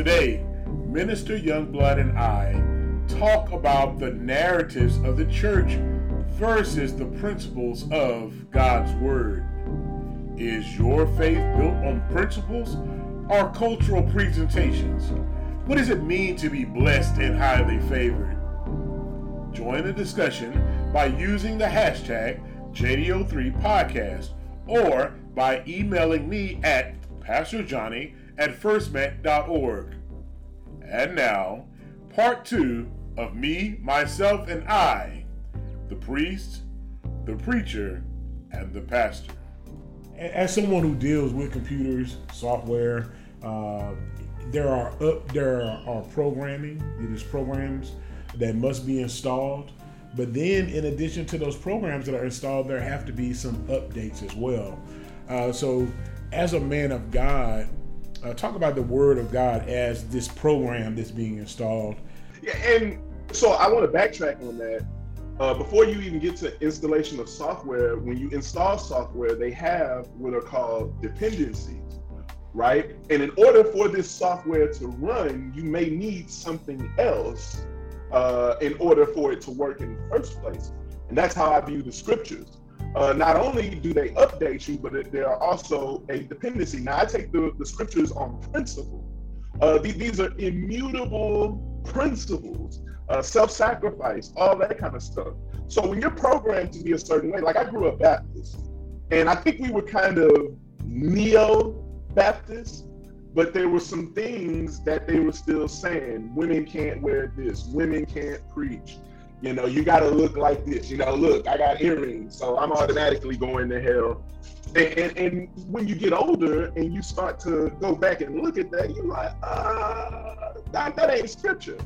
Today, Minister Youngblood and I talk about the narratives of the church versus the principles of God's Word. Is your faith built on principles or cultural presentations? What does it mean to be blessed and highly favored? Join the discussion by using the hashtag JDO3Podcast or by emailing me at pastorjohnny at firstmet.org. And now, part two of Me, Myself, and I, the priest, the preacher, and the pastor. As someone who deals with computers, software, uh, there are up there are programming. There's programs that must be installed. But then, in addition to those programs that are installed, there have to be some updates as well. Uh, so, as a man of God, uh, talk about the Word of God as this program that's being installed. Yeah, and so I want to backtrack on that. Uh, before you even get to installation of software, when you install software, they have what are called dependencies, right? And in order for this software to run, you may need something else uh, in order for it to work in the first place. And that's how I view the scriptures. Uh, not only do they update you, but they are also a dependency. Now, I take the, the scriptures on principle. Uh, these, these are immutable principles, uh, self sacrifice, all that kind of stuff. So, when you're programmed to be a certain way, like I grew up Baptist, and I think we were kind of neo Baptist, but there were some things that they were still saying. Women can't wear this, women can't preach you know, you got to look like this. You know, look, I got earrings, so I'm automatically going to hell. And, and, and, when you get older and you start to go back and look at that, you're like, uh, that, that ain't scripture.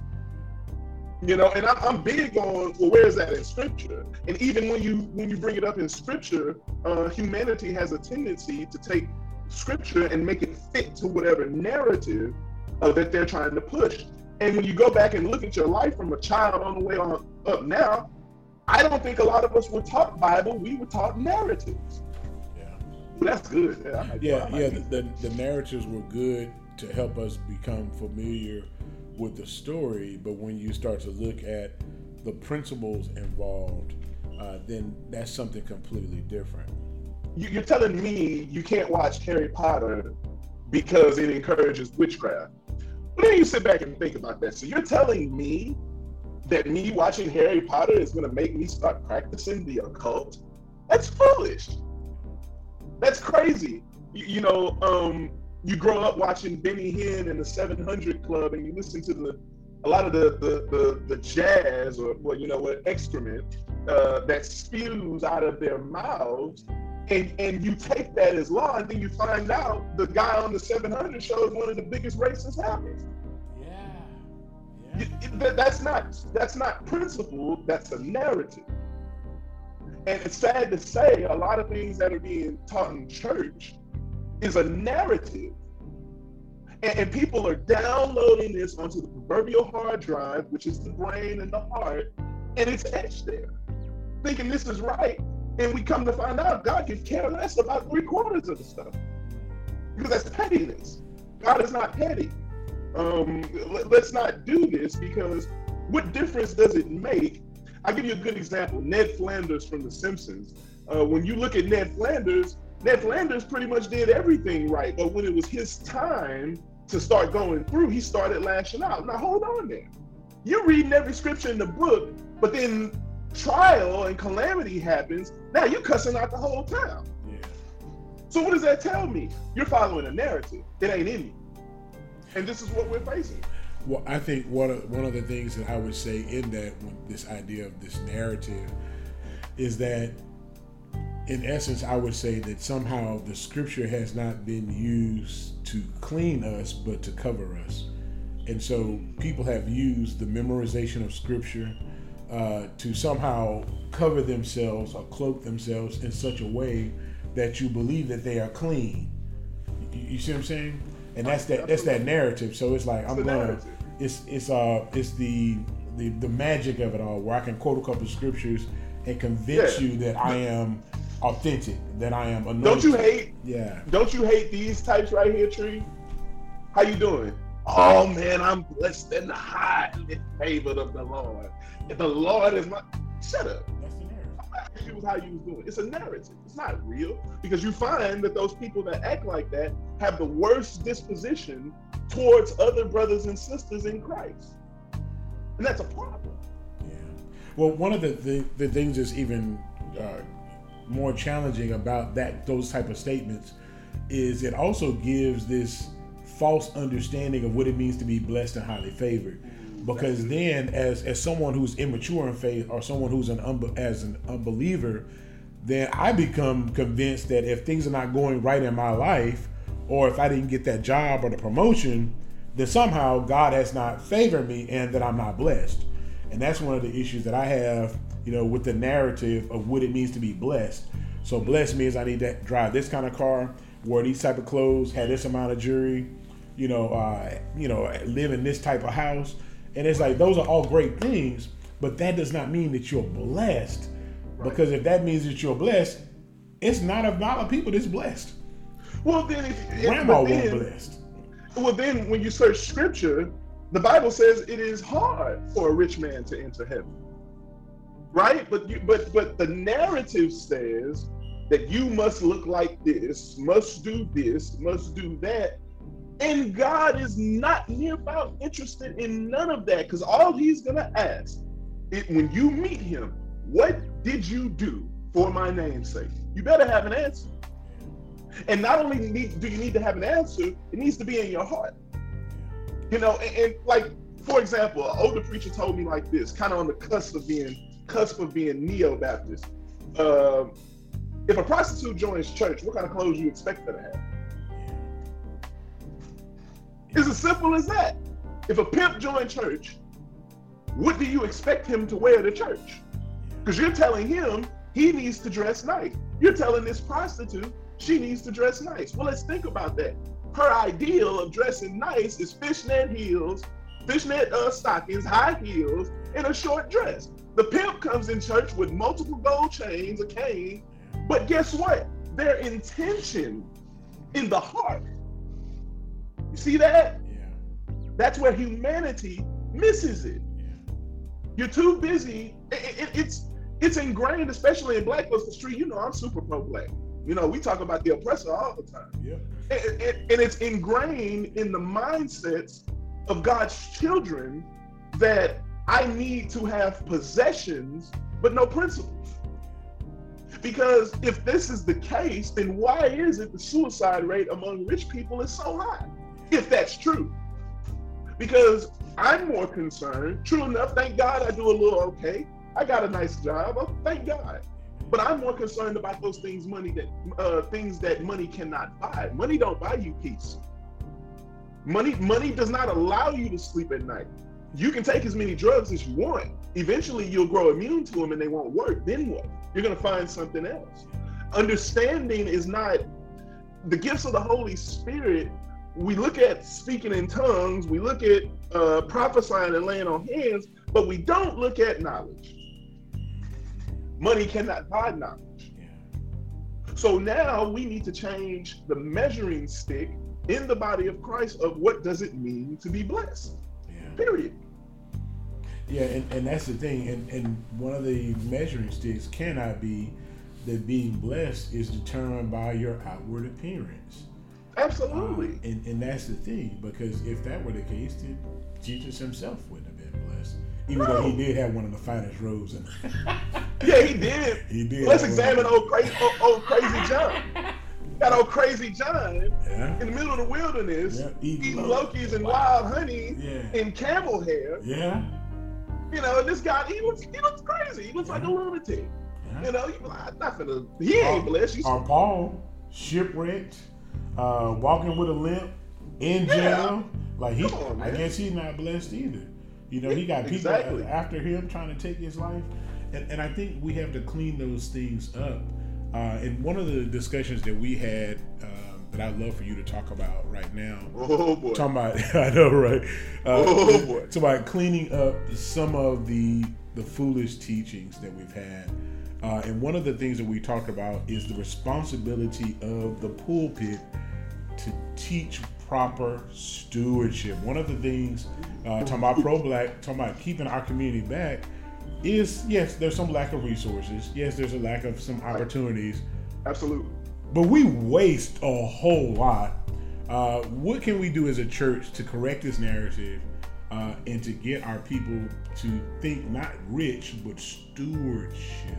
You know, and I, I'm big on well, where is that in scripture? And even when you when you bring it up in scripture, uh, humanity has a tendency to take scripture and make it fit to whatever narrative uh, that they're trying to push. And when you go back and look at your life from a child on the way on up now, I don't think a lot of us were taught Bible. We were taught narratives. Yeah, well, that's good. Yeah, yeah, yeah the, the, the narratives were good to help us become familiar with the story. But when you start to look at the principles involved, uh, then that's something completely different. You're telling me you can't watch Harry Potter because it encourages witchcraft. Then you sit back and think about that. So you're telling me that me watching Harry Potter is going to make me start practicing the occult? That's foolish. That's crazy. You, you know, um, you grow up watching Benny Hinn and the 700 Club, and you listen to the a lot of the the the, the jazz or well, you know what excrement uh, that spews out of their mouths, and and you take that as law, and then you find out the guy on the 700 show is one of the biggest racists ever. Yeah. yeah. That's not that's not principle. That's a narrative. And it's sad to say, a lot of things that are being taught in church is a narrative. And, and people are downloading this onto the proverbial hard drive, which is the brain and the heart, and it's etched there, thinking this is right and we come to find out God can care less about three quarters of the stuff because that's pettiness. God is not petty. Um, let, us not do this because what difference does it make? I'll give you a good example Ned Flanders from The Simpsons. Uh, when you look at Ned Flanders, Ned Flanders pretty much did everything right. But when it was his time to start going through, he started lashing out. Now, hold on there. You're reading every scripture in the book, but then trial and calamity happens, now you're cussing out the whole town. Yeah. So what does that tell me? You're following a narrative. It ain't in you. And this is what we're facing. Well, I think one of one of the things that I would say in that with this idea of this narrative is that in essence I would say that somehow the scripture has not been used to clean us but to cover us. And so people have used the memorization of scripture uh, to somehow cover themselves or cloak themselves in such a way that you believe that they are clean. You, you see what I'm saying? And that's that that's that narrative. So it's like I'm gonna it's it's uh it's the, the the magic of it all where I can quote a couple of scriptures and convince yeah. you that I am authentic, that I am anointed. Don't you hate yeah. Don't you hate these types right here, Tree? How you doing? Oh man, I'm blessed and highly favored of the Lord. If the Lord is my shut up. That's the narrative. It was how you was doing. It's a narrative. It's not real because you find that those people that act like that have the worst disposition towards other brothers and sisters in Christ, and that's a problem. Yeah. Well, one of the the, the things that's even uh, more challenging about that those type of statements is it also gives this false understanding of what it means to be blessed and highly favored. Because then as as someone who's immature in faith or someone who's an unbe- as an unbeliever then i become convinced that if things are not going right in my life or if i didn't get that job or the promotion then somehow god has not favored me and that i'm not blessed. And that's one of the issues that i have you know with the narrative of what it means to be blessed. So blessed means i need to drive this kind of car wear these type of clothes have this amount of jewelry you know, uh, you know, live in this type of house. And it's like those are all great things, but that does not mean that you're blessed. Right. Because if that means that you're blessed, it's not a lot of people that's blessed. Well, then, if grandma was blessed. Well, then, when you search scripture, the Bible says it is hard for a rich man to enter heaven, right? But you, but but the narrative says that you must look like this, must do this, must do that, and God is not near about interested in none of that because all he's going to ask it, when you meet him, what did you do for my name's sake? You better have an answer. And not only need, do you need to have an answer, it needs to be in your heart. You know, and, and like, for example, an older preacher told me like this, kind of on the cusp of being cusp of being neo-Baptist. Uh, if a prostitute joins church, what kind of clothes you expect her to have? It's as simple as that. If a pimp joined church, what do you expect him to wear to church? Because you're telling him he needs to dress nice. You're telling this prostitute she needs to dress nice. Well, let's think about that. Her ideal of dressing nice is fishnet heels, fishnet uh, stockings, high heels, and a short dress. The pimp comes in church with multiple gold chains, a cane, but guess what? Their intention in the heart you see that? Yeah. That's where humanity misses it. Yeah. You're too busy. It, it, it's it's ingrained, especially in black folks. The street, you know, I'm super pro black. You know, we talk about the oppressor all the time. Yeah. And, and, and it's ingrained in the mindsets of God's children that I need to have possessions, but no principles. Because if this is the case, then why is it the suicide rate among rich people is so high? If that's true. Because I'm more concerned. True enough, thank God I do a little okay. I got a nice job. Oh, thank God. But I'm more concerned about those things, money that uh, things that money cannot buy. Money don't buy you peace. Money, money does not allow you to sleep at night. You can take as many drugs as you want. Eventually, you'll grow immune to them, and they won't work. Then what? You're to find something else. Understanding is not the gifts of the Holy Spirit we look at speaking in tongues, we look at uh, prophesying and laying on hands, but we don't look at knowledge. Money cannot buy knowledge. So now we need to change the measuring stick in the body of Christ of what does it mean to be blessed. Yeah. Period. Yeah, and, and that's the thing. And, and one of the measuring sticks cannot be that being blessed is determined by your outward appearance. Absolutely. Uh, and, and that's the thing, because if that were the case, then Jesus himself wouldn't have been blessed. Even no. though he did have one of the finest robes. And yeah, he did. He did. Let's examine old crazy, old, old, crazy John. Got old crazy John yeah. in the middle of the wilderness, yeah. eating, locusts and wild honey yeah. in camel hair. Yeah. You know, this guy, he looks, he looks crazy. He looks like a lunatic. You know, you like, not gonna, he ain't blessed. You Our Paul shipwrecked uh, walking with a limp in jail. Yeah. Like he, on, I guess he's not blessed either. You know, he got people exactly. after him trying to take his life, and, and I think we have to clean those things up. Uh, and one of the discussions that we had uh, that I'd love for you to talk about right now. Oh boy! Talking about, I know, right? Uh, oh boy! Talking about cleaning up some of the the foolish teachings that we've had. Uh, and one of the things that we talked about is the responsibility of the pulpit to teach proper stewardship. One of the things uh, talking about pro black, talking about keeping our community back, is yes, there's some lack of resources. Yes, there's a lack of some opportunities. Absolutely. But we waste a whole lot. Uh, what can we do as a church to correct this narrative uh, and to get our people to think not rich but stewardship?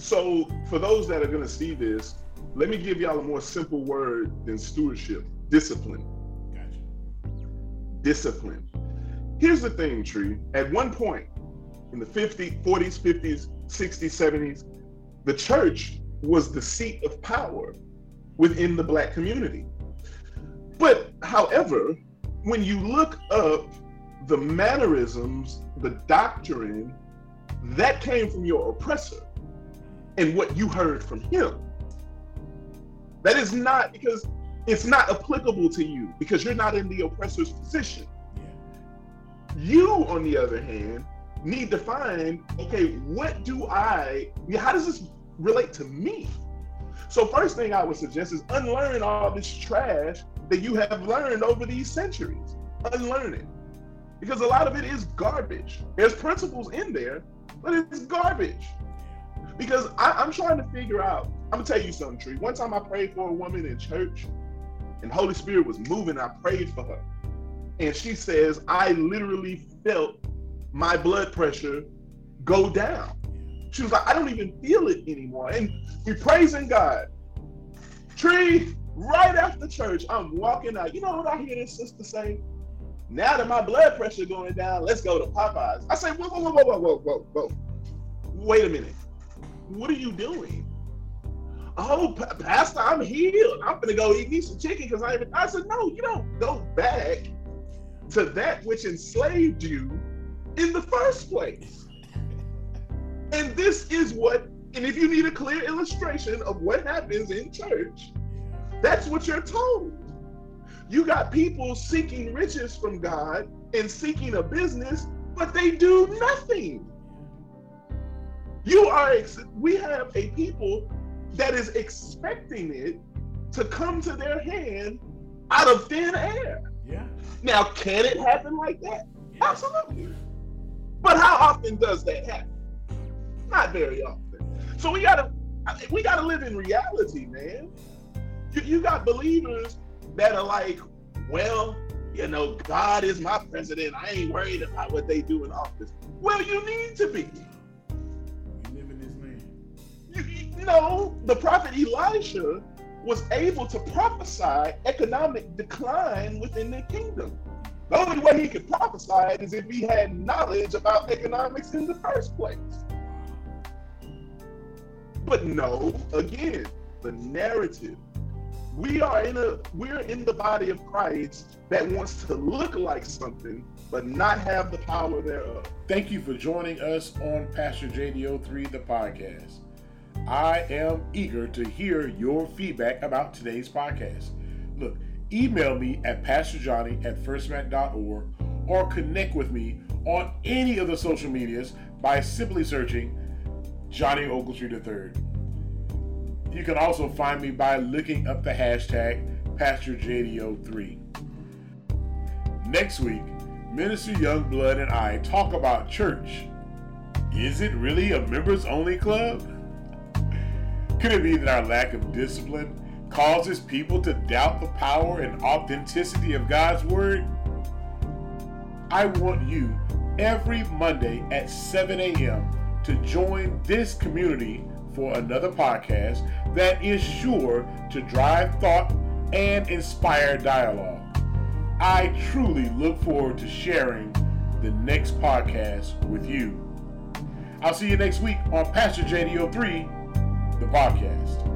So, for those that are going to see this, let me give y'all a more simple word than stewardship discipline. Gotcha. Discipline. Here's the thing, Tree. At one point in the 50s, 40s, 50s, 60s, 70s, the church was the seat of power within the black community. But, however, when you look up the mannerisms, the doctrine, that came from your oppressor and what you heard from him. That is not because it's not applicable to you because you're not in the oppressor's position. You, on the other hand, need to find okay, what do I, how does this relate to me? So, first thing I would suggest is unlearn all this trash that you have learned over these centuries. Unlearn it. Because a lot of it is garbage. There's principles in there, but it's garbage. Because I, am trying to figure out, I'm gonna tell you something, Tree. One time I prayed for a woman in church, and Holy Spirit was moving, I prayed for her. And she says, I literally felt my blood pressure go down. She was like, I don't even feel it anymore. And we praising God. Tree, right after church, I'm walking out. You know what I hear this sister say? Now that my blood pressure going down, let's go to Popeyes. I say, whoa, whoa, whoa, whoa, whoa, whoa, whoa. Wait a minute. What are you doing? Oh, Pastor, I'm healed. I'm gonna go eat me some chicken because I. I said, no, you don't go back to that which enslaved you in the first place. And this is what, and if you need a clear illustration of what happens in church, that's what you're told. You got people seeking riches from God and seeking a business, but they do nothing. You are, we have a people that is expecting it to come to their hand out of thin air. Yeah. Now, can it happen like that? Yeah. Absolutely. But how often does that happen? Not very often. So we gotta we gotta live in reality, man. You, you got believers that are like, well, you know, God is my president. I ain't worried about what they do in office. Well, you need to be. You, know, the prophet Elisha was able to prophesy economic decline within the kingdom. The only way he could prophesy is if he had knowledge about economics in the first place. But no, again, the narrative. We are in a we're in the body of Christ that wants to look like something but not have the power thereof. Thank you for joining us on Pastor JDO3 the podcast. I am eager to hear your feedback about today's podcast. Look, email me at pastorjohnny at firstmat.org or connect with me on any of the social medias by simply searching Johnny Ogletree III. You can also find me by looking up the hashtag PastorJDO3. Next week, Minister Youngblood and I talk about church. Is it really a members only club? Could it be that our lack of discipline causes people to doubt the power and authenticity of God's Word? I want you every Monday at 7 a.m. to join this community for another podcast that is sure to drive thought and inspire dialogue. I truly look forward to sharing the next podcast with you. I'll see you next week on Pastor JDO3, the podcast.